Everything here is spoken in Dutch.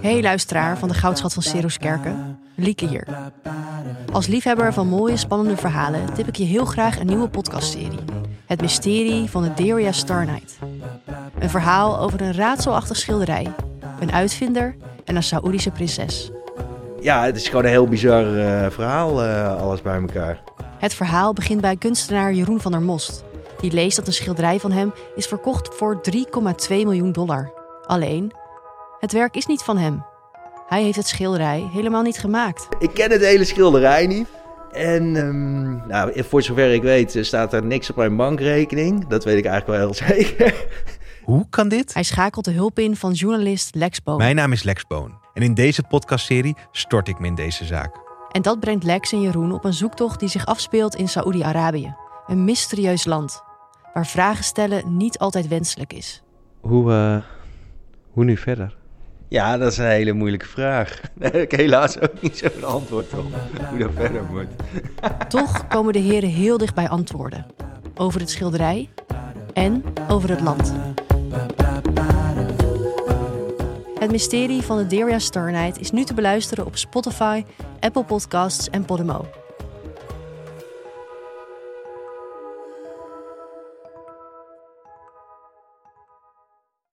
Hey luisteraar van de Goudschat van Seroskerken, Lieke hier. Als liefhebber van mooie, spannende verhalen tip ik je heel graag een nieuwe podcastserie. Het mysterie van de Deria Star Night. Een verhaal over een raadselachtig schilderij, een uitvinder en een Saoedische prinses. Ja, het is gewoon een heel bizar eh, verhaal, eh, alles bij elkaar. Het verhaal begint bij kunstenaar Jeroen van der Most. Die leest dat een schilderij van hem is verkocht voor 3,2 miljoen dollar. Alleen, het werk is niet van hem. Hij heeft het schilderij helemaal niet gemaakt. Ik ken het hele schilderij niet. En ehm, nou, voor zover ik weet eh, staat er niks op mijn bankrekening. Dat weet ik eigenlijk wel heel zeker. Hoe kan dit? Hij schakelt de hulp in van journalist Lex Boom. Mijn naam is Lex Boon. En in deze podcastserie stort ik me in deze zaak. En dat brengt Lex en Jeroen op een zoektocht die zich afspeelt in Saoedi-Arabië. Een mysterieus land, waar vragen stellen niet altijd wenselijk is. Hoe, eh, hoe nu verder? Ja, dat is een hele moeilijke vraag. Daar heb ik helaas ook niet zo'n antwoord op. Hoe dat verder moet. Toch komen de heren heel dicht bij antwoorden. Over het schilderij en over het land. Het mysterie van de Deria Star Night is nu te beluisteren op Spotify, Apple Podcasts en Podimo.